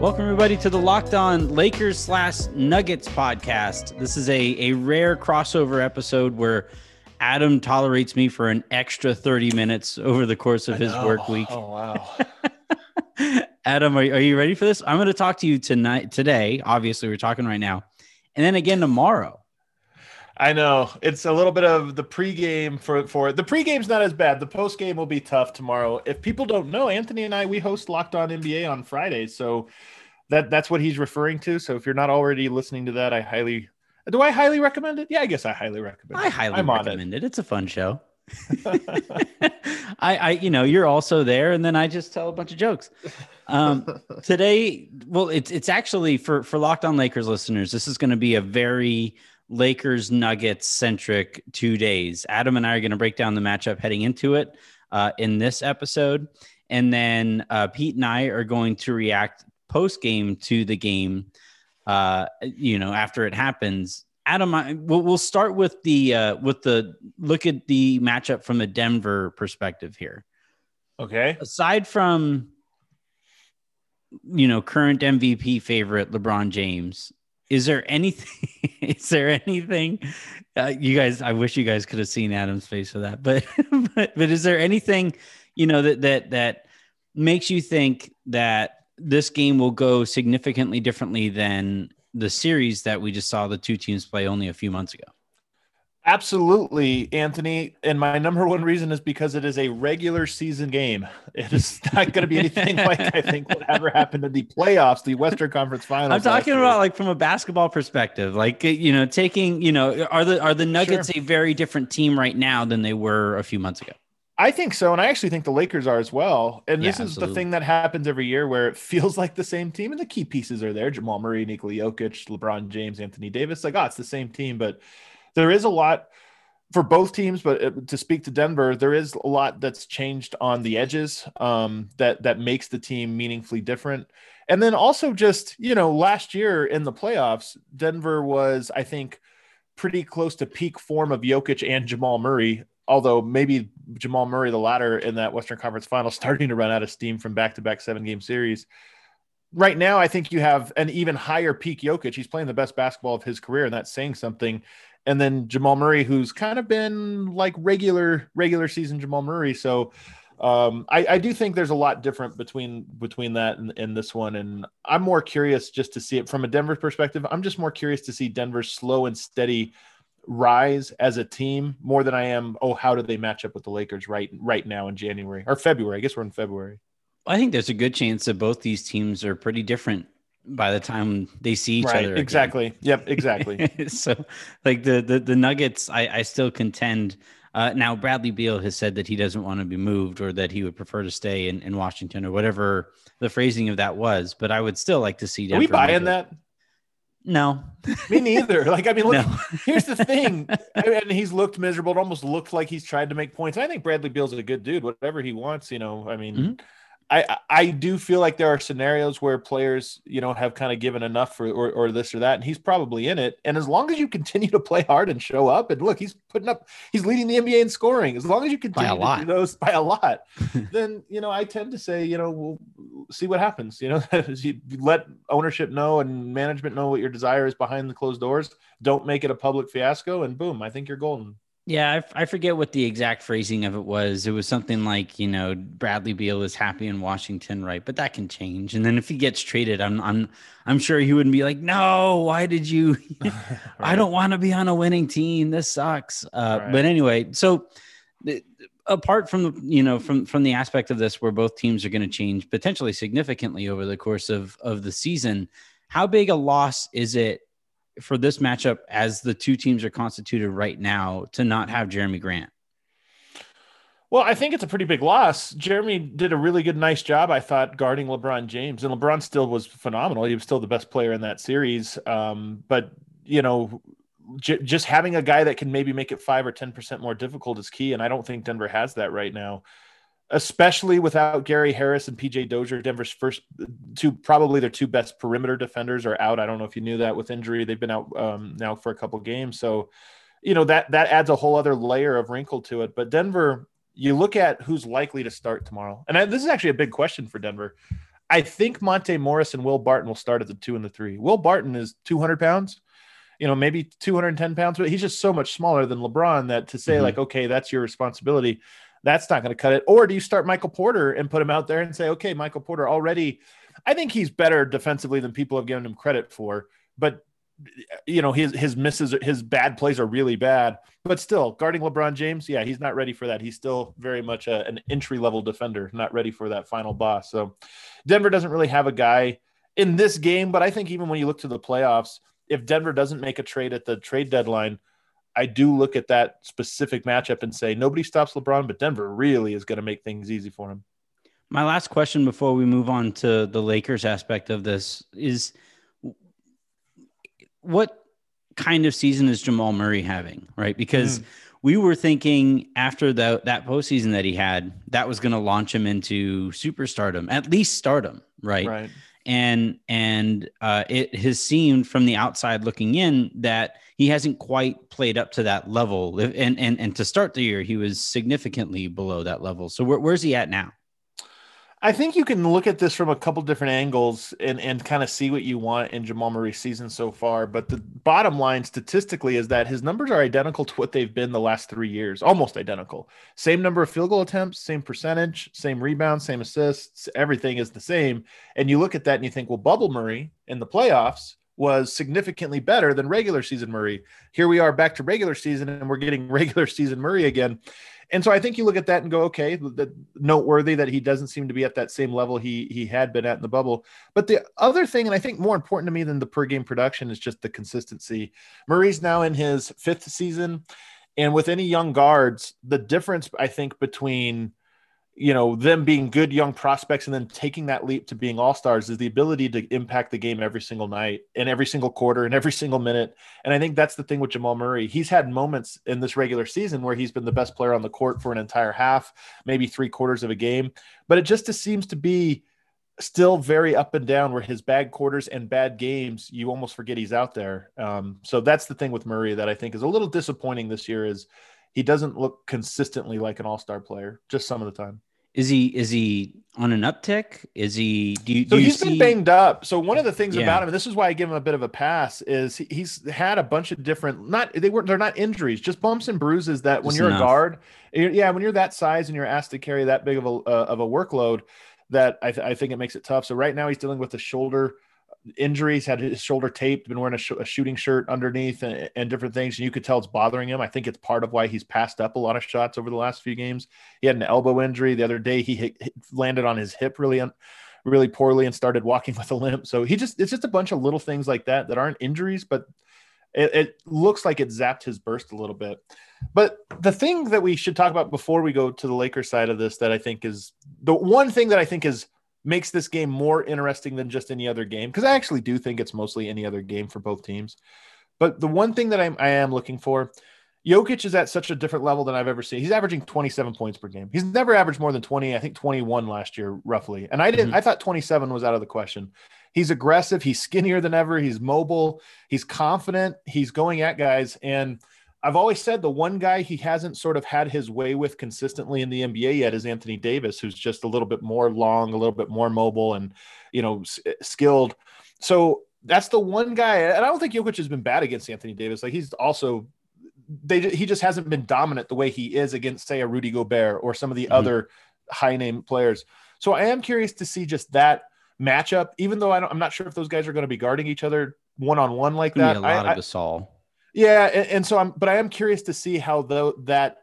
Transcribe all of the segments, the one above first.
Welcome everybody to the Locked On Lakers slash Nuggets podcast. This is a, a rare crossover episode where Adam tolerates me for an extra 30 minutes over the course of his work oh, week. Oh wow. Adam, are, are you ready for this? I'm going to talk to you tonight today. Obviously, we're talking right now. And then again tomorrow. I know it's a little bit of the pregame for for the pregame's not as bad. The postgame will be tough tomorrow. If people don't know, Anthony and I we host Locked On NBA on Fridays, so that that's what he's referring to. So if you're not already listening to that, I highly do I highly recommend it. Yeah, I guess I highly recommend. It. I highly I'm recommend it. it. It's a fun show. I, I, you know, you're also there, and then I just tell a bunch of jokes. Um, today, well, it's it's actually for for Locked On Lakers listeners. This is going to be a very Lakers Nuggets centric two days. Adam and I are going to break down the matchup heading into it uh, in this episode. And then uh, Pete and I are going to react post game to the game, uh, you know, after it happens. Adam, I, we'll, we'll start with the uh, with the look at the matchup from a Denver perspective here. Okay. Aside from you know current MVP favorite LeBron James, is there anything is there anything uh, you guys i wish you guys could have seen adam's face for that but, but but is there anything you know that that that makes you think that this game will go significantly differently than the series that we just saw the two teams play only a few months ago Absolutely, Anthony. And my number one reason is because it is a regular season game. It is not going to be anything like I think whatever happened in the playoffs, the Western Conference Finals. I'm talking about like from a basketball perspective, like you know, taking you know, are the are the Nuggets sure. a very different team right now than they were a few months ago? I think so, and I actually think the Lakers are as well. And this yeah, is the thing that happens every year where it feels like the same team, and the key pieces are there: Jamal Murray, Nikola Jokic, LeBron James, Anthony Davis. Like, oh, it's the same team, but there is a lot for both teams, but uh, to speak to Denver, there is a lot that's changed on the edges um, that that makes the team meaningfully different. And then also just you know last year in the playoffs, Denver was I think pretty close to peak form of Jokic and Jamal Murray. Although maybe Jamal Murray, the latter in that Western Conference Final, starting to run out of steam from back-to-back seven-game series. Right now, I think you have an even higher peak Jokic. He's playing the best basketball of his career, and that's saying something and then Jamal Murray, who's kind of been like regular regular season Jamal Murray. So um, I, I, do think there's a lot different between between that and, and, this one, and I'm more curious just to see it from a Denver perspective. I'm just more curious to see Denver's slow and steady rise as a team more than I am. Oh, how do they match up with the Lakers right right now in January or February? I guess we're in February. I think there's a good chance that both these teams are pretty different by the time they see each right, other. Again. Exactly. Yep. Exactly. so, like the the the Nuggets, I I still contend. Uh, now, Bradley Beal has said that he doesn't want to be moved or that he would prefer to stay in, in Washington or whatever the phrasing of that was. But I would still like to see. Denver Are we buying that? No, me neither. Like, I mean, look, no. here's the thing. I mean, he's looked miserable. It almost looked like he's tried to make points. I think Bradley Beal's a good dude. Whatever he wants, you know. I mean, mm-hmm. I I do feel like there are scenarios where players, you know, have kind of given enough for or, or this or that, and he's probably in it. And as long as you continue to play hard and show up, and look, he's putting up, he's leading the NBA in scoring. As long as you continue to do those by a lot, then you know, I tend to say, you know, we'll see what happens. You know, you let ownership know and management know what your desire is behind the closed doors. Don't make it a public fiasco, and boom, I think you're golden. Yeah, I, I, forget what the exact phrasing of it was. It was something like, you know, Bradley Beal is happy in Washington, right? But that can change. And then if he gets traded, I'm I'm I'm sure he wouldn't be like, no, why did you? right. I don't want to be on a winning team. This sucks. Uh, right. But anyway, so apart from the you know from from the aspect of this where both teams are going to change potentially significantly over the course of of the season, how big a loss is it for this matchup as the two teams are constituted right now to not have Jerami Grant? Well, I think it's a pretty big loss. Jerami did a really good, nice job, I thought, guarding LeBron James, and LeBron still was phenomenal. He was still the best player in that series. Um, but you know, j- just having a guy that can maybe make it five or ten percent more difficult is key, and I don't think Denver has that right now especially without Gary Harris and PJ Dozier, Denver's first two, probably their two best perimeter defenders are out. I don't know if you knew that with injury, they've been out um, now for a couple games. So, you know, that, that adds a whole other layer of wrinkle to it. But Denver, you look at who's likely to start tomorrow. And I, this is actually a big question for Denver. I think Monte Morris and Will Barton will start at the two and the three. Will Barton is 200 pounds, you know, maybe 210 pounds, but he's just so much smaller than LeBron that to say, mm-hmm. like, okay, that's your responsibility, that's not going to cut it. Or do you start Michael Porter and put him out there and say, okay, Michael Porter already, I think he's better defensively than people have given him credit for, but you know his his misses his bad plays are really bad. But still guarding lebron james yeah he's not ready for that. He's still very much a, an entry level defender not ready for that final boss. So denver doesn't really have a guy in this game but i think even when you look to the playoffs if denver doesn't make a trade at the trade deadline i do look at that specific matchup and say nobody stops lebron but denver really is going to make things easy for him my last question before we move on to the lakers aspect of this is what kind of season is Jamal Murray having, right? Because mm. we were thinking after the, that postseason that he had, that was going to launch him into superstardom, at least stardom, right? Right. And and uh, it has seemed from the outside looking in that he hasn't quite played up to that level. And and and to start the year, he was significantly below that level. So where, where's he at now? I think you can look at this from a couple different angles and, and kind of see what you want in Jamal Murray's season so far. But the bottom line statistically is that his numbers are identical to what they've been the last three years, almost identical. Same number of field goal attempts, same percentage, same rebounds, same assists, everything is the same. And you look at that and you think, well, Bubble Murray in the playoffs was significantly better than regular season Murray. Here we are back to regular season and we're getting regular season Murray again. And so I think you look at that and go, okay, the, noteworthy that he doesn't seem to be at that same level he he had been at in the bubble. But the other thing, and I think more important to me than the per game production, is just the consistency. Murray's now in his fifth season, and with any young guards, the difference I think between you know them being good young prospects and then taking that leap to being all stars is the ability to impact the game every single night and every single quarter and every single minute. And i think that's the thing with jamal murray. He's had moments in this regular season where he's been the best player on the court for an entire half maybe three quarters of a game. But it just seems to be still very up and down where his bad quarters and bad games you almost forget he's out there. Um, so that's the thing with murray that i think is a little disappointing this year is he doesn't look consistently like an all-star player just some of the time is he is he on an uptick? Is he? Do you? Do so you he's see... been banged up. So one of the things yeah. about him, and this is why I give him a bit of a pass, is he's had a bunch of different. Not they weren't. They're not injuries, just bumps and bruises. That when you're enough. a guard, yeah, when you're that size and you're asked to carry that big of a uh, of a workload, that I, th- I think it makes it tough. So right now he's dealing with the shoulder injuries, had his shoulder taped, been wearing a, sh- a shooting shirt underneath and, and, different things. And you could tell it's bothering him. I think it's part of why he's passed up a lot of shots over the last few games. He had an elbow injury the other day. He hit, hit, landed on his hip really, un- really poorly and started walking with a limp. So he just, it's just a bunch of little things like that that aren't injuries, but it, it looks like it zapped his burst a little bit. But the thing that we should talk about before we go to the Lakers side of this that I think is the one thing that I think is makes this game more interesting than just any other game because I actually do think it's mostly any other game for both teams. But the one thing that I'm, I am looking for, Jokic is at such a different level than I've ever seen. He's averaging 27 points per game. He's never averaged more than 20. I think 21 last year, roughly. And I didn't. Mm-hmm. I thought 27 was out of the question. He's aggressive. He's skinnier than ever. He's mobile. He's confident. He's going at guys and I've always said the one guy he hasn't sort of had his way with consistently in the NBA yet is Anthony Davis, who's just a little bit more long, a little bit more mobile, and you know s- skilled. So that's the one guy, and I don't think Jokic has been bad against Anthony Davis. Like he's also they he just hasn't been dominant the way he is against say a Rudy Gobert or some of the mm-hmm. other high name players. So I am curious to see just that matchup, even though I am not sure if those guys are going to be guarding each other one on one like that. a lot I, of Gasol. Yeah, and, and, so I'm, but I am curious to see how though that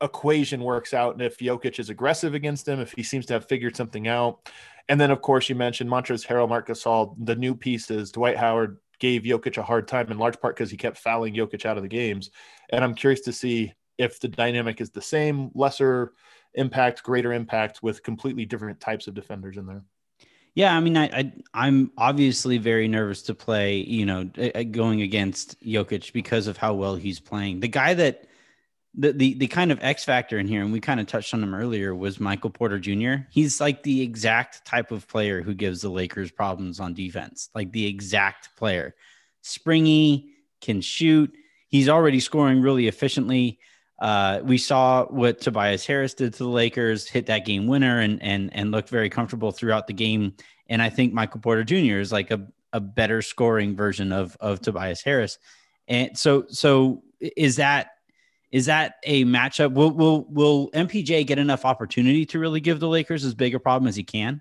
equation works out, and if Jokic is aggressive against him, if he seems to have figured something out, and then of course you mentioned Montrezl Harrell, Marc Gasol, the new pieces. Dwight Howard gave Jokic a hard time in large part because he kept fouling Jokic out of the games, and I'm curious to see if the dynamic is the same, lesser impact, greater impact with completely different types of defenders in there. Yeah, I mean, I, I am obviously very nervous to play. You know, going against Jokic because of how well he's playing. The guy that the the the kind of X factor in here, and we kind of touched on him earlier, was Michael Porter Jr. He's like the exact type of player who gives the Lakers problems on defense. Like the exact player, springy, can shoot. He's already scoring really efficiently. Uh, we saw what Tobias Harris did to the Lakers, hit that game winner, and and and looked very comfortable throughout the game. And I think Michael Porter Jr. is like a, a better scoring version of of Tobias Harris. And so so is that is that a matchup? Will will will MPJ get enough opportunity to really give the Lakers as big a problem as he can?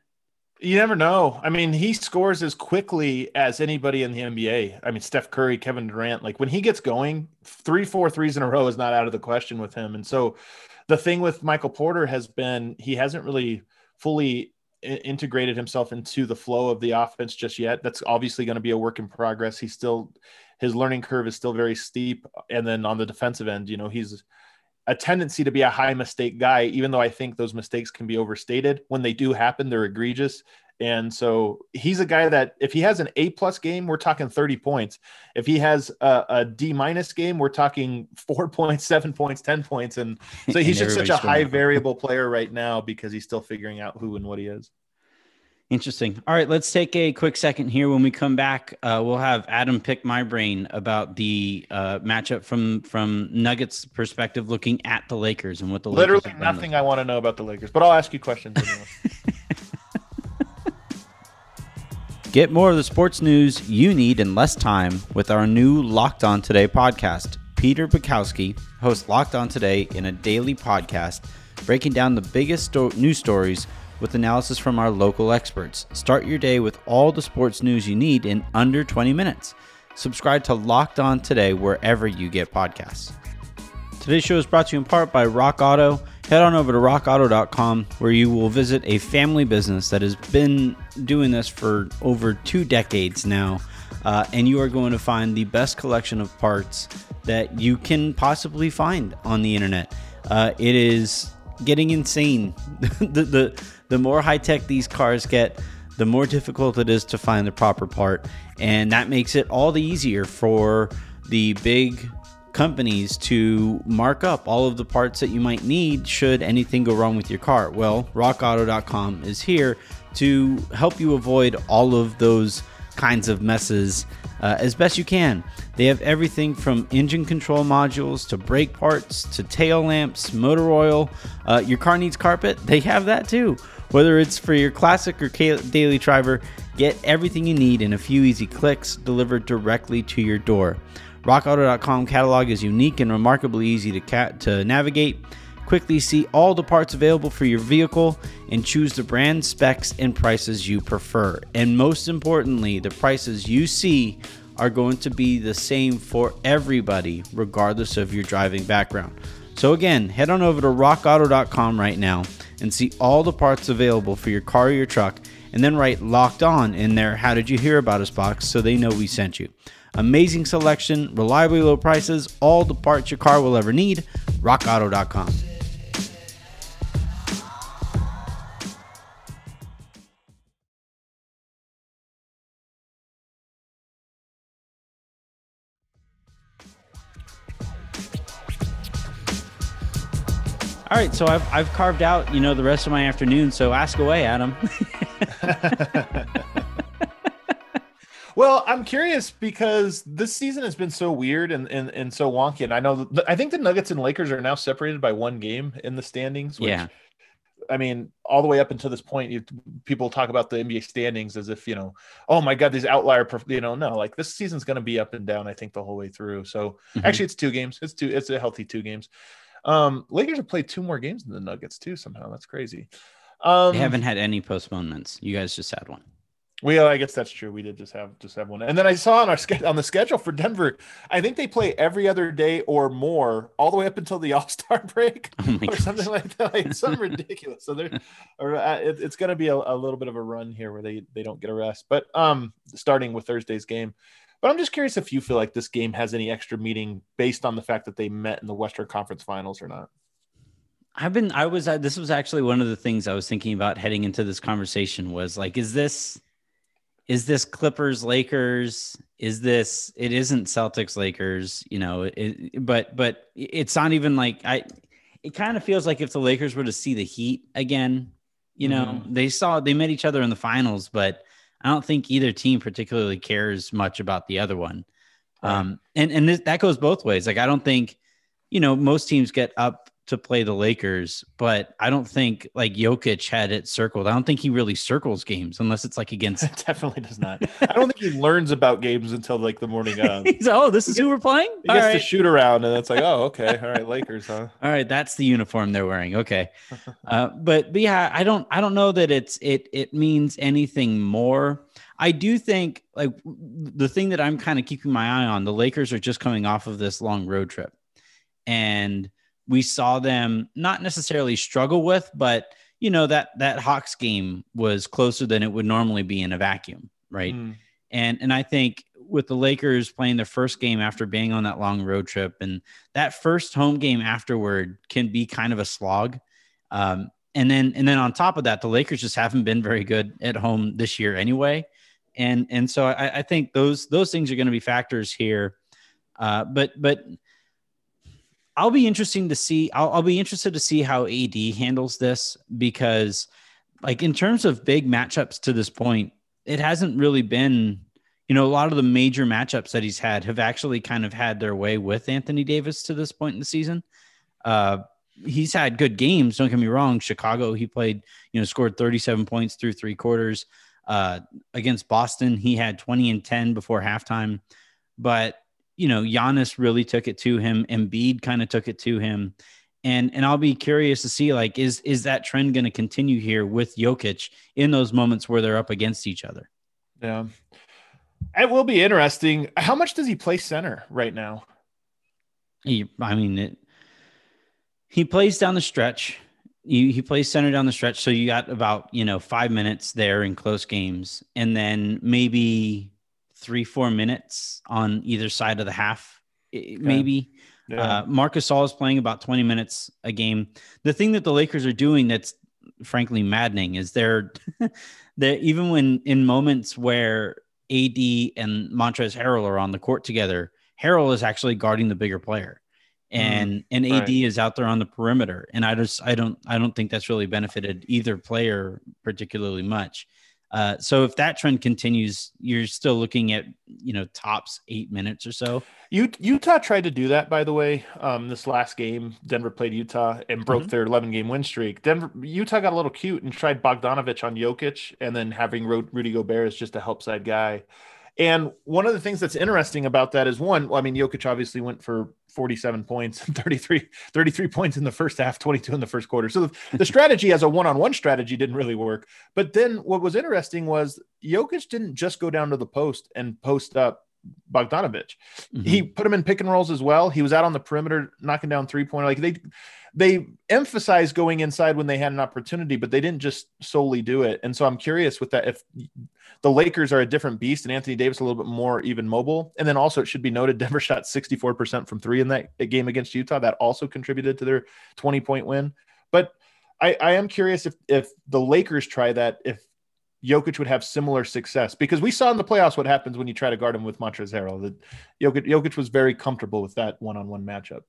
You never know. I mean, he scores as quickly as anybody in the NBA. I mean, Steph Curry, Kevin Durant, like when he gets going, three, four threes in a row is not out of the question with him. And so the thing with Michael Porter has been he hasn't really fully integrated himself into the flow of the offense just yet. That's obviously going to be a work in progress. He's still his learning curve is still very steep. And then on the defensive end, you know, he's a tendency to be a high mistake guy, even though I think those mistakes can be overstated. When they do happen, they're egregious. And so he's a guy that if he has an A plus game, we're talking 30 points. If he has a, a D minus game, we're talking four points, seven points, 10 points. And so he's just such a high variable player right now because he's still figuring out who and what he is. Interesting. All right, let's take a quick second here. When we come back, uh, we'll have Adam pick my brain about the uh, matchup from from Nuggets perspective, looking at the Lakers and what the literally Lakers nothing I want to know about the Lakers, but I'll ask you questions. Anyway. Get more of the sports news you need in less time with our new Locked On Today podcast. Peter Bukowski hosts Locked On Today in a daily podcast, breaking down the biggest sto- news stories with analysis from our local experts. Start your day with all the sports news you need in under 20 minutes. Subscribe to Locked On today wherever you get podcasts. Today's show is brought to you in part by Rock Auto. Head on over to rockauto.com where you will visit a family business that has been doing this for over two decades now. Uh, and you are going to find the best collection of parts that you can possibly find on the internet. Uh, it is getting insane. the, the the more high tech these cars get, the more difficult it is to find the proper part. And that makes it all the easier for the big companies to mark up all of the parts that you might need should anything go wrong with your car. Well, rockauto.com is here to help you avoid all of those kinds of messes uh, as best you can. They have everything from engine control modules to brake parts to tail lamps, motor oil. Uh, your car needs carpet, they have that too. Whether it's for your classic or daily driver, get everything you need in a few easy clicks delivered directly to your door. RockAuto.com catalog is unique and remarkably easy to, ca- to navigate. Quickly see all the parts available for your vehicle and choose the brand, specs, and prices you prefer. And most importantly, the prices you see are going to be the same for everybody, regardless of your driving background. So, again, head on over to rockauto.com right now and see all the parts available for your car or your truck, and then write locked on in there How Did You Hear About Us box so they know we sent you. Amazing selection, reliably low prices, all the parts your car will ever need. RockAuto.com. All right, so I've I've carved out, you know, the rest of my afternoon. So ask away, Adam. well, I'm curious because this season has been so weird and and, and so wonky. And I know the, I think the Nuggets and Lakers are now separated by one game in the standings. Which, yeah. I mean, all the way up until this point, you, people talk about the NBA standings as if you know, oh my God, these outlier, you know, no, like this season's going to be up and down. I think the whole way through. So mm-hmm. actually, it's two games. It's two. It's a healthy two games. Um, Lakers have played two more games than the Nuggets too. Somehow that's crazy. Um, they haven't had any postponements. You guys just had one. Well, I guess that's true. We did just have just have one, and then I saw on our on the schedule for Denver. I think they play every other day or more, all the way up until the All Star break oh or gosh. something like that. Like something ridiculous. So they're, or, uh, it, it's going to be a, a, little bit of a run here where they they don't get a rest. But um, starting with Thursday's game, but I'm just curious if you feel like this game has any extra meaning based on the fact that they met in the Western Conference Finals or not. I've been, I was, this was actually one of the things I was thinking about heading into this conversation was like, is this, is this Clippers Lakers? Is this, it isn't Celtics Lakers, you know, it, but, but it's not even like, I, it kind of feels like if the Lakers were to see the Heat again, you know, mm-hmm. they saw, they met each other in the finals, but I don't think either team particularly cares much about the other one. Right. Um, and and this, that goes both ways. Like I don't think you know, most teams get up to play the Lakers, but I don't think like Jokic had it circled. I don't think he really circles games unless it's like against. Definitely does not. I don't think he learns about games until like the morning of. He's oh, this is who we're playing. He gets right. to shoot around, and it's like, oh, okay, all right, Lakers, huh? All right, that's the uniform they're wearing. Okay, uh, but but yeah, I don't I don't know that it's it it means anything more. I do think like the thing that I'm kind of keeping my eye on. The Lakers are just coming off of this long road trip, and we saw them not necessarily struggle with, but you know that that Hawks game was closer than it would normally be in a vacuum, right? Mm. And and I think with the Lakers playing their first game after being on that long road trip, and that first home game afterward can be kind of a slog. Um, and then and then on top of that, the Lakers just haven't been very good at home this year anyway. And and so I, I think those those things are going to be factors here. Uh, but but I'll be interesting to see. I'll, I'll be interested to see how AD handles this because, like, in terms of big matchups to this point, it hasn't really been. You know, a lot of the major matchups that he's had have actually kind of had their way with Anthony Davis to this point in the season. Uh, he's had good games. Don't get me wrong. Chicago, he played, you know, scored 37 points through three quarters. Uh, against Boston, he had 20 and 10 before halftime. But you know, Giannis really took it to him. Embiid kind of took it to him. And and I'll be curious to see like is is that trend going to continue here with Jokic in those moments where they're up against each other? Yeah. It will be interesting. How much does he play center right now? He, I mean, it, he plays down the stretch. He, he plays center down the stretch. So you got about, you know, five minutes there in close games. And then maybe three, four minutes on either side of the half, maybe. Yeah. Uh, Marc Gasol is playing about 20 minutes a game. The thing that the Lakers are doing that's frankly maddening is they're, they're even when in moments where AD and Montrezl Harrell are on the court together, Harrell is actually guarding the bigger player. And mm, and AD right. is out there on the perimeter. And I just I don't I don't think that's really benefited either player particularly much. Uh, so if that trend continues, you're still looking at you know tops eight minutes or so. Utah tried to do that, by the way. Um, this last game, Denver played Utah and broke mm-hmm. their 11 game win streak. Denver, Utah got a little cute and tried Bogdanovich on Jokic, and then having Rudy Gobert as just a help side guy. And one of the things that's interesting about that is one, well, I mean, Jokic obviously went for 47 points and 33, 33 points in the first half, 22 in the first quarter. So the, the strategy as a one-on-one strategy didn't really work. But then what was interesting was Jokic didn't just go down to the post and post up Bogdanovich. Mm-hmm. He put him in pick and rolls as well. He was out on the perimeter knocking down three pointer. Like they they emphasized going inside when they had an opportunity, but they didn't just solely do it. And so I'm curious with that if the Lakers are a different beast and Anthony Davis a little bit more even mobile. And then also it should be noted Denver shot 64% from three in that game against Utah. That also contributed to their 20 point win. But I, I am curious if if the Lakers try that, if Jokic would have similar success because we saw in the playoffs what happens when you try to guard him with Montrezl. That Jokic, Jokic was very comfortable with that one-on-one matchup.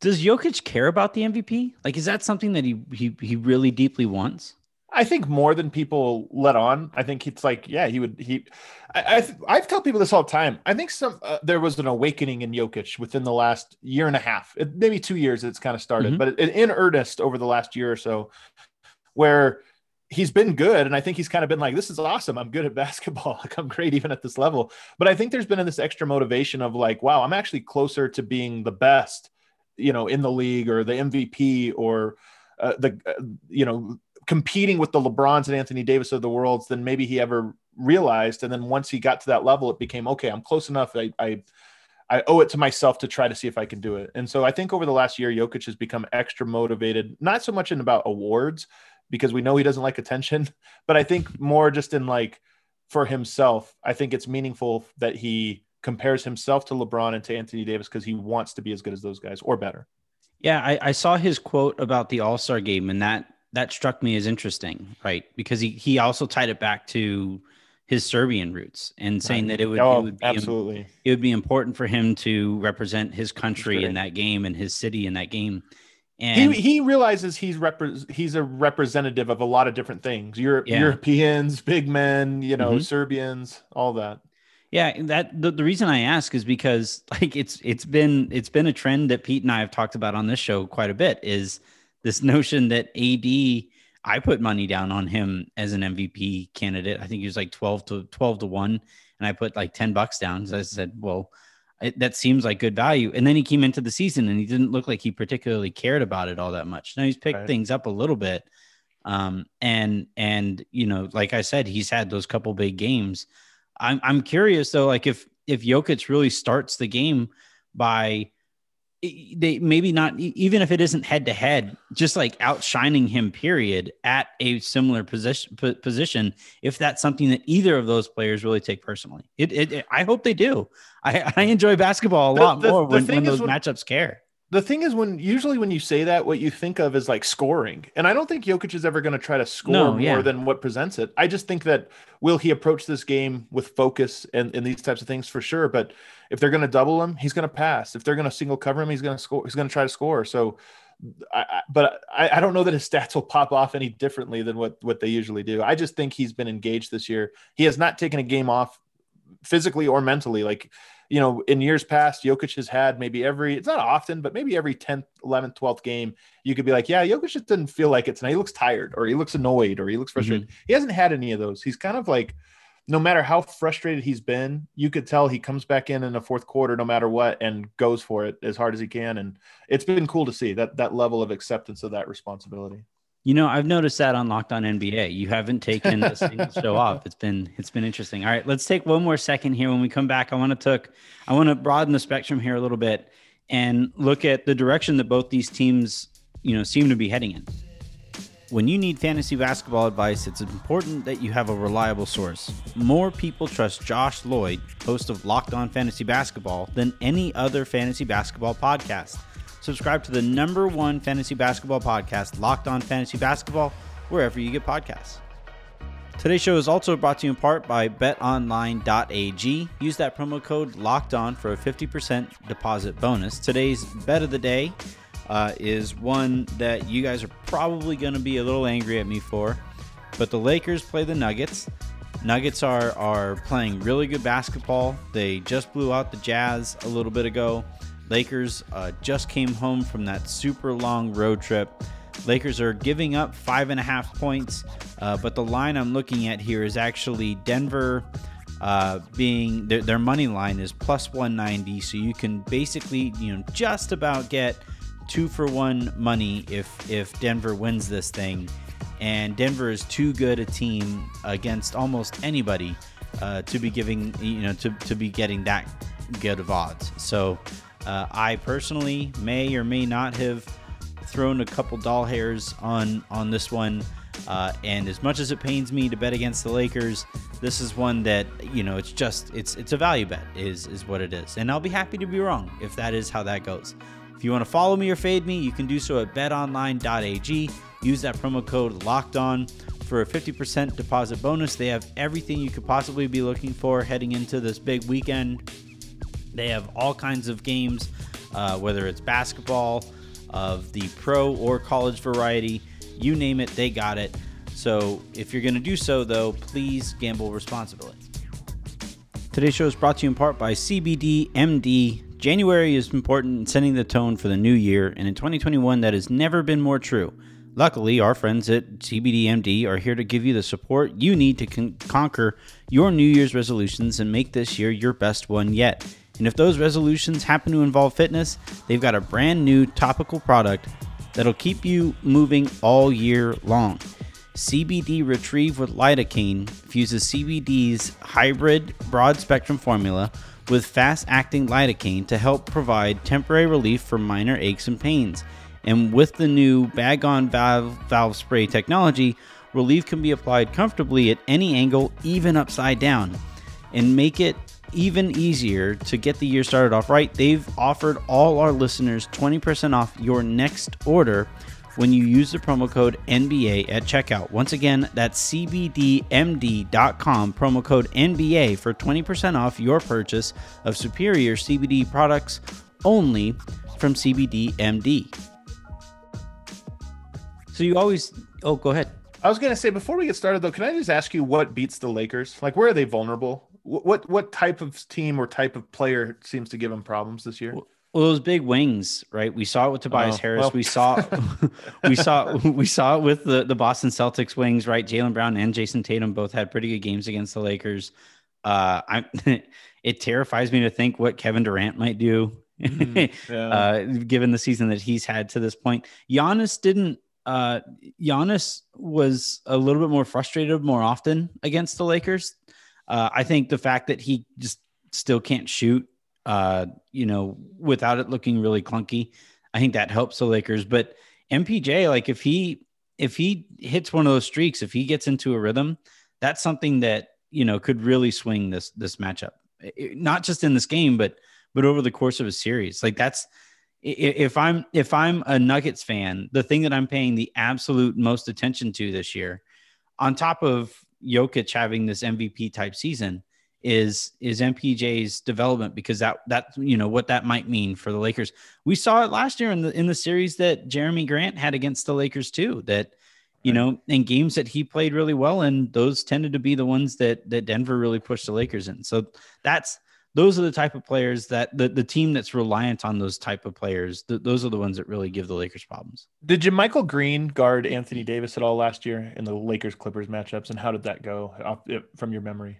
Does Jokic care about the MVP? Like, is that something that he he he really deeply wants? I think more than people let on. I think it's like, yeah, he would. He, I, I have told people this all the time. I think some uh, there was an awakening in Jokic within the last year and a half, maybe two years. It's kind of started, mm-hmm. but in earnest over the last year or so, where he's been good and i think he's kind of been like this is awesome. I'm good at basketball. Like i'm great even at this level. But i think there's been this extra motivation of like wow i'm actually closer to being the best you know in the league or the mvp or uh, the uh, you know competing with the lebrons and anthony davis of the worlds than maybe he ever realized. And then once he got to that level it became okay i'm close enough. I, I I owe it to myself to try to see if I can do it. And so I think over the last year, Jokic has become extra motivated, not so much in about awards, because we know he doesn't like attention. But I think more just in like for himself, I think it's meaningful that he compares himself to LeBron and to Anthony Davis because he wants to be as good as those guys or better. Yeah, I, I saw his quote about the All Star game, and that that struck me as interesting, right? Because he he also tied it back to his Serbian roots and saying right. that it would, oh, it would be absolutely it would be important for him to represent his country in that game and his city in that game. And he, he realizes he's repre- he's a representative of a lot of different things. Europe, yeah. Europeans, big men, you know, mm-hmm. Serbians, all that. Yeah, that the, the reason I ask is because like it's it's been it's been a trend that Pete and I have talked about on this show quite a bit is this notion that AD I put money down on him as an MVP candidate. I think he was like 12 to 12 to 1 and I put like 10 bucks down. So I said, "Well, it, that seems like good value." And then he came into the season and he didn't look like he particularly cared about it all that much. Now he's picked right. things up a little bit. Um and and you know, like I said, he's had those couple big games. I'm I'm curious though like if if Jokic really starts the game by they maybe not even if it isn't head to head just like outshining him period at a similar position position if that's something that either of those players really take personally. It, it, it i hope they do. I i enjoy basketball a the, lot the, more the when, when those when, matchups care the thing is when usually when you say that what you think of is like scoring. And i don't think Jokic is ever going to try to score no, more than what presents it. I just think that will he approach this game with focus and, and these types of things? For sure but if they're going to double him he's going to pass. If they're going to single cover him he's going to score he's going to try to score. So I, I, but I, I don't know that his stats will pop off any differently than what what they usually do. I just think he's been engaged this year. He has not taken a game off physically or mentally. Like you know, in years past, Jokic has had maybe every, it's not often, but maybe every 10th, 11th, 12th game, you could be like, yeah, Jokic just didn't feel like it tonight. He looks tired or he looks annoyed or he looks frustrated. Mm-hmm. He hasn't had any of those. He's kind of like, no matter how frustrated he's been, you could tell he comes back in in the fourth quarter, no matter what, and goes for it as hard as he can. And it's been cool to see that that level of acceptance of that responsibility. You know, I've noticed that on Locked On NBA. You haven't taken a single show off. It's been it's been interesting. All right, let's take one more second here. When we come back, I want to took I want to broaden the spectrum here a little bit and look at the direction that both these teams, you know, seem to be heading in. When you need fantasy basketball advice, it's important that you have a reliable source. More people trust Josh Lloyd, host of Locked On Fantasy Basketball, than any other fantasy basketball podcast. Subscribe to the number one fantasy basketball podcast, Locked On Fantasy Basketball, wherever you get podcasts. Today's show is also brought to you in part by betonline.ag. Use that promo code locked on for a 50% deposit bonus. Today's bet of the day uh, is one that you guys are probably going to be a little angry at me for, but the Lakers play the Nuggets. Nuggets are, are playing really good basketball. They just blew out the Jazz a little bit ago. Lakers uh, just came home from that super long road trip. Lakers are giving up five and a half points, uh, but the line I'm looking at here is actually Denver uh, being their, their money line is plus 190. So you can basically, you know, just about get two for one money if if Denver wins this thing. And Denver is too good a team against almost anybody uh, to be giving, you know, to, to be getting that good of odds. So uh, I personally may or may not have thrown a couple doll hairs on on this one. Uh, and as much as it pains me to bet against the Lakers, this is one that you know it's just it's it's a value bet is is what it is, and I'll be happy to be wrong if that is how that goes. If you want to follow me or fade me, you can do so at betonline.ag. Use that promo code locked on for a 50% deposit bonus. They have everything you could possibly be looking for heading into this big weekend. They have all kinds of games, uh, whether it's basketball, of the pro or college variety. You name it, they got it. So if you're going to do so, though, please gamble responsibly. Today's show is brought to you in part by CBD MD. January is important in setting the tone for the new year, and in 2021, that has never been more true. Luckily, our friends at CBDMD are here to give you the support you need to con- conquer your New Year's resolutions and make this year your best one yet. And if those resolutions happen to involve fitness, they've got a brand new topical product that'll keep you moving all year long. CBD Retrieve with lidocaine fuses CBD's hybrid broad spectrum formula with fast acting lidocaine to help provide temporary relief for minor aches and pains. And with the new bag on valve, valve spray technology, relief can be applied comfortably at any angle, even upside down, and make it even easier to get the year started off right, they've offered all our listeners 20% off your next order when you use the promo code NBA at checkout. Once again, that's CBDMD.com, promo code NBA for 20% off your purchase of superior CBD products only from CBDMD. So you always, oh, go ahead. I was going to say before we get started though, can I just ask you what beats the Lakers? Like, where are they vulnerable? What what type of team or type of player seems to give him problems this year? Well, those big wings, right? We saw it with Tobias oh, Harris. Well. We saw, we saw, we saw it with the the Boston Celtics wings, right? Jaylen Brown and Jayson Tatum both had pretty good games against the Lakers. Uh, I, it terrifies me to think what Kevin Durant might do, mm, yeah. uh, given the season that he's had to this point. Giannis didn't. Uh, Giannis was a little bit more frustrated more often against the Lakers. Uh, I think the fact that he just still can't shoot uh, you know, without it looking really clunky. I think that helps the Lakers. But MPJ, like if he if he hits one of those streaks, if he gets into a rhythm, that's something that you know could really swing this this matchup. It, not just in this game, but but over the course of a series. Like that's if I'm if I'm a Nuggets fan, the thing that I'm paying the absolute most attention to this year, on top of Jokic having this MVP type season, is is MPJ's development because that that you know what that might mean for the Lakers. We saw it last year in the in the series that Jerami Grant had against the Lakers too. That you know in games that he played really well and those tended to be the ones that that Denver really pushed the Lakers in. So that's those are the type of players that the, the team that's reliant on those type of players th- those are the ones that really give the lakers problems did JaMychal Green guard anthony davis at all last year in the lakers clippers matchups and how did that go eh, from your memory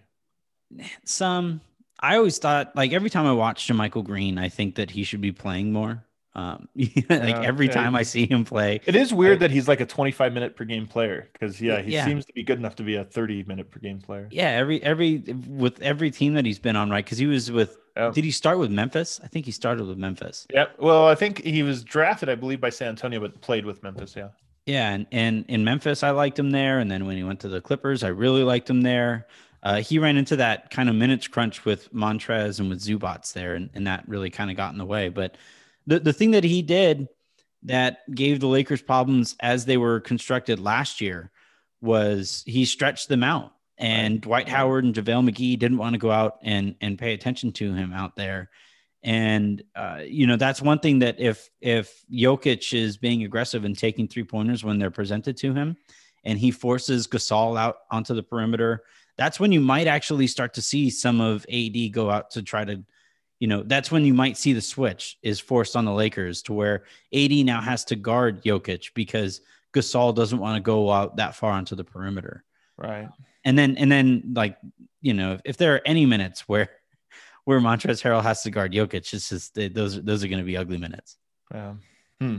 some I always thought like every time I watch JaMychal Green, I think that he should be playing more. Um, like yeah, every yeah. time I see him play, it is weird I, that he's like a 25 minute per game player because yeah, he yeah. seems to be good enough to be a 30 minute per game player. Yeah, every every with every team that he's been on, right? Because he was with. Oh. Did he start with Memphis? I think he started with Memphis. Yeah. Well, I think he was drafted, I believe, by San Antonio, but played with Memphis. Yeah. Yeah, and, and in Memphis, I liked him there, and then when he went to the Clippers, I really liked him there. Uh, he ran into that kind of minutes crunch with Montrez and with Zubac there, and, and that really kind of got in the way. But the, the thing that he did that gave the Lakers problems as they were constructed last year was he stretched them out. And Dwight Howard and JaVale McGee didn't want to go out and, and pay attention to him out there. And uh, you know that's one thing that if if Jokic is being aggressive and taking three pointers when they're presented to him, and he forces Gasol out onto the perimeter, that's when you might actually start to see some of AD go out to try to, you know, that's when you might see the switch is forced on the Lakers to where AD now has to guard Jokic because Gasol doesn't want to go out that far onto the perimeter. Right. And then, and then like, you know, if, if there are any minutes where, where Montrezl Harrell has to guard Jokic, it's just those, those are going to be ugly minutes. Yeah. Hmm.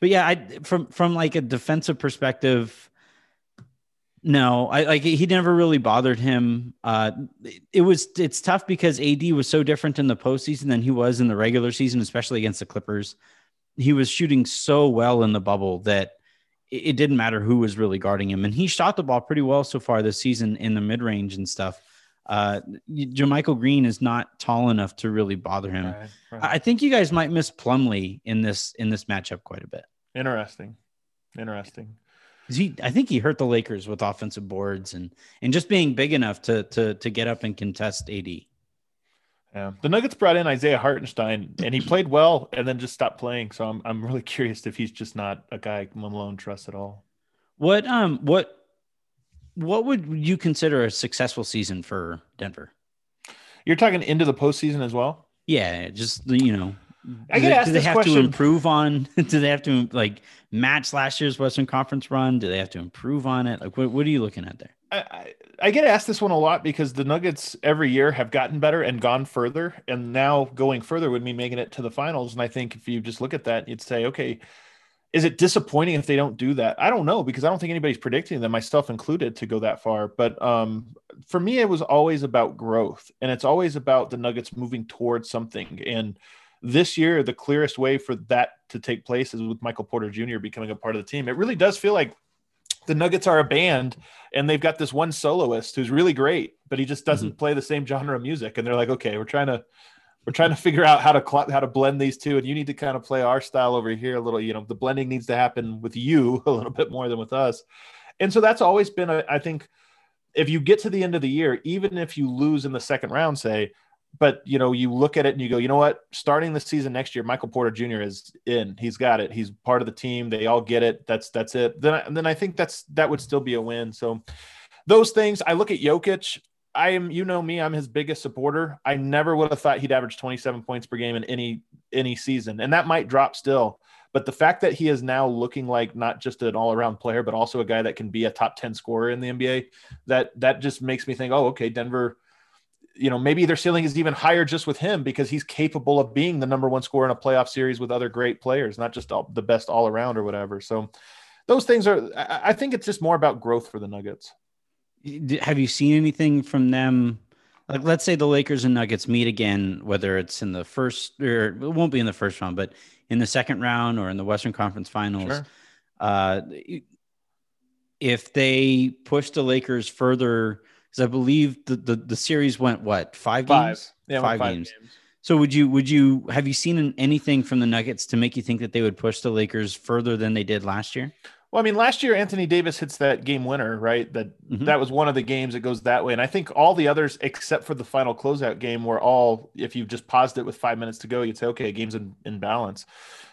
But yeah, I, from, from like a defensive perspective, no, I like he never really bothered him. Uh, it was it's tough because AD was so different in the postseason than he was in the regular season, especially against the Clippers. He was shooting so well in the bubble that it, didn't matter who was really guarding him, and he shot the ball pretty well so far this season in the mid range and stuff. Uh, JaMychal Green is not tall enough to really bother him. Right, right. I think you guys might miss Plumlee in this in this matchup quite a bit. Interesting, interesting he I think he hurt the Lakers with offensive boards and and just being big enough to to to get up and contest AD. Yeah, the Nuggets brought in Isaiah Hartenstein, and he played well, and then just stopped playing. So I'm I'm really curious if he's just not a guy Malone trusts at all. What um what what would you consider a successful season for Denver? You're talking into the postseason as well. Yeah, just you know I get asked do they have question. to improve on? Do they have to like match last year's Western Conference run? Do they have to improve on it? Like, what, what are you looking at there? I, I, I get asked this one a lot because the Nuggets every year have gotten better and gone further, and now going further would mean making it to the finals. And I think if you just look at that, you'd say, okay, is it disappointing if they don't do that? I don't know because I don't think anybody's predicting them, myself included, to go that far. But um, for me, it was always about growth, and it's always about the Nuggets moving towards something and this year, the clearest way for that to take place is with Michael Porter Jr. becoming a part of the team. It really does feel like the Nuggets are a band and they've got this one soloist who's really great, but he just doesn't mm-hmm. play the same genre of music. And they're like, okay, we're trying to we're trying to figure out how to cl- how to blend these two, and you need to kind of play our style over here a little. You know, the blending needs to happen with you a little bit more than with us. And so that's always been, a, I think, if you get to the end of the year, even if you lose in the second round, say but you know, you look at it and you go, you know what? Starting the season next year, Michael Porter Jr. is in. He's got it. He's part of the team. They all get it. That's that's it. Then I, then I think that's that would still be a win. So those things. I look at Jokic. I am, you know me, I'm his biggest supporter. I never would have thought he'd average 27 points per game in any any season, and that might drop still. But the fact that he is now looking like not just an all-around player, but also a guy that can be a top 10 scorer in the NBA, that that just makes me think, oh, okay, Denver, you know, maybe their ceiling is even higher just with him because he's capable of being the number one scorer in a playoff series with other great players, not just all, the best all around or whatever. So those things are, I think it's just more about growth for the Nuggets. Have you seen anything from them? Like, let's say the Lakers and Nuggets meet again, whether it's in the first or it won't be in the first round, but in the second round or in the Western Conference Finals. Sure. Uh, if they push the Lakers further, because I believe the, the, the series went what five games? Five, yeah, five, five games. games. So would you would you have you seen anything from the Nuggets to make you think that they would push the Lakers further than they did last year? Well, I mean, last year Anthony Davis hits that game winner, right? That mm-hmm. that was one of the games that goes that way, and I think all the others, except for the final closeout game, were all if you just paused it with five minutes to go, you'd say, okay, game's in, in balance.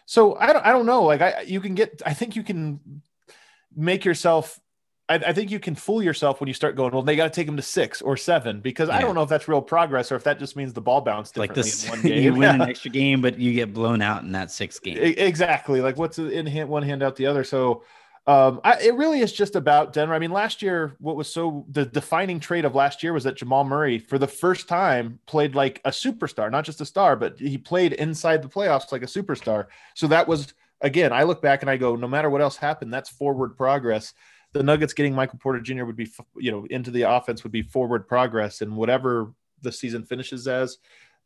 So I don't, I don't know. Like I, you can get, I think you can make yourself. I, I think you can fool yourself when you start going. Well, they got to take them to six or seven because yeah. I don't know if that's real progress or if that just means the ball bounced like this. you win an extra game, but you get blown out in that sixth game. Exactly. Like what's in hand, one hand out the other. So um, I, it really is just about Denver. I mean, last year, what was so the defining trait of last year was that Jamal Murray, for the first time, played like a superstar, not just a star, but he played inside the playoffs like a superstar. So that was again, I look back and I go, no matter what else happened, that's forward progress. The Nuggets getting Michael Porter Jr. would be, you know, into the offense would be forward progress, and whatever the season finishes as,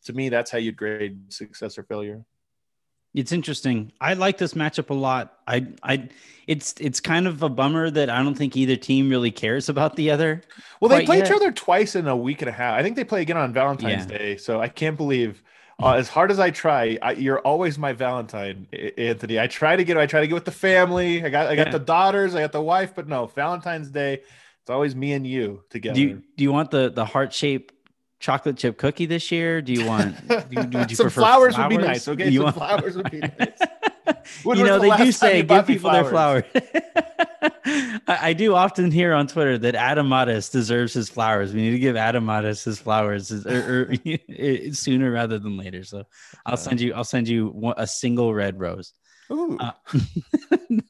to me, that's how you'd grade success or failure. It's interesting. I like this matchup a lot. I, I, it's it's kind of a bummer that I don't think either team really cares about the other. Well, they play yet. each other twice in a week and a half. I think they play again on Valentine's yeah. Day. So I can't believe, uh, as hard as I try, I, you're always my Valentine, Anthony. I try to get, I try to get with the family. I got, I got yeah. the daughters, I got the wife, but no, Valentine's Day. It's always me and you together. Do you, do you want the the heart shaped chocolate chip cookie this year? Do you want do you, do you some flowers, flowers, would be nice? Okay, you some want... flowers would be nice. you know, they do say give people flowers? their flowers. I, I, do often hear on Twitter that Adam Mares deserves his flowers. We need to give Adam Mares his flowers or, er, or, er, er, sooner rather than later. So I'll send you. I'll send you a single red rose. Ooh, uh,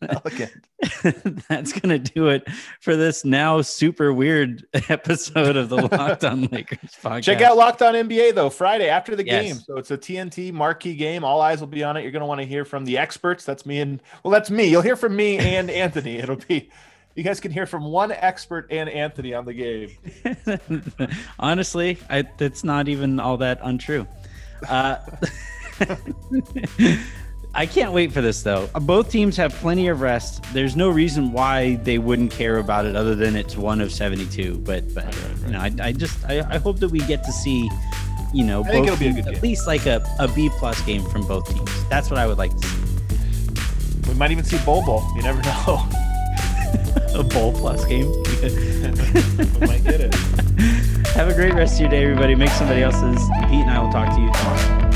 elegant. That's gonna do it for this now super weird episode of the Locked On Lakers podcast. Check out Locked On NBA though Friday after the yes. game. So it's a TNT marquee game. All eyes will be on it. You're gonna want to hear from the experts. That's me and well, that's me. You'll hear from me and Anthony. It'll be you guys can hear from one expert and Anthony on the game. Honestly, I, it's not even all that untrue. Uh, I can't wait for this though. Both teams have plenty of rest. There's no reason why they wouldn't care about it other than it's one of 72. But but right, right, right. you know, I, I just I, I, hope that we get to see, you know, both teams, at least like a, a B plus game from both teams. That's what I would like to see. We might even see Bol Bol. You never know. a bowl plus game. we might get it. Have a great rest of your day, everybody. Make somebody else's. Pete and I will talk to you tomorrow.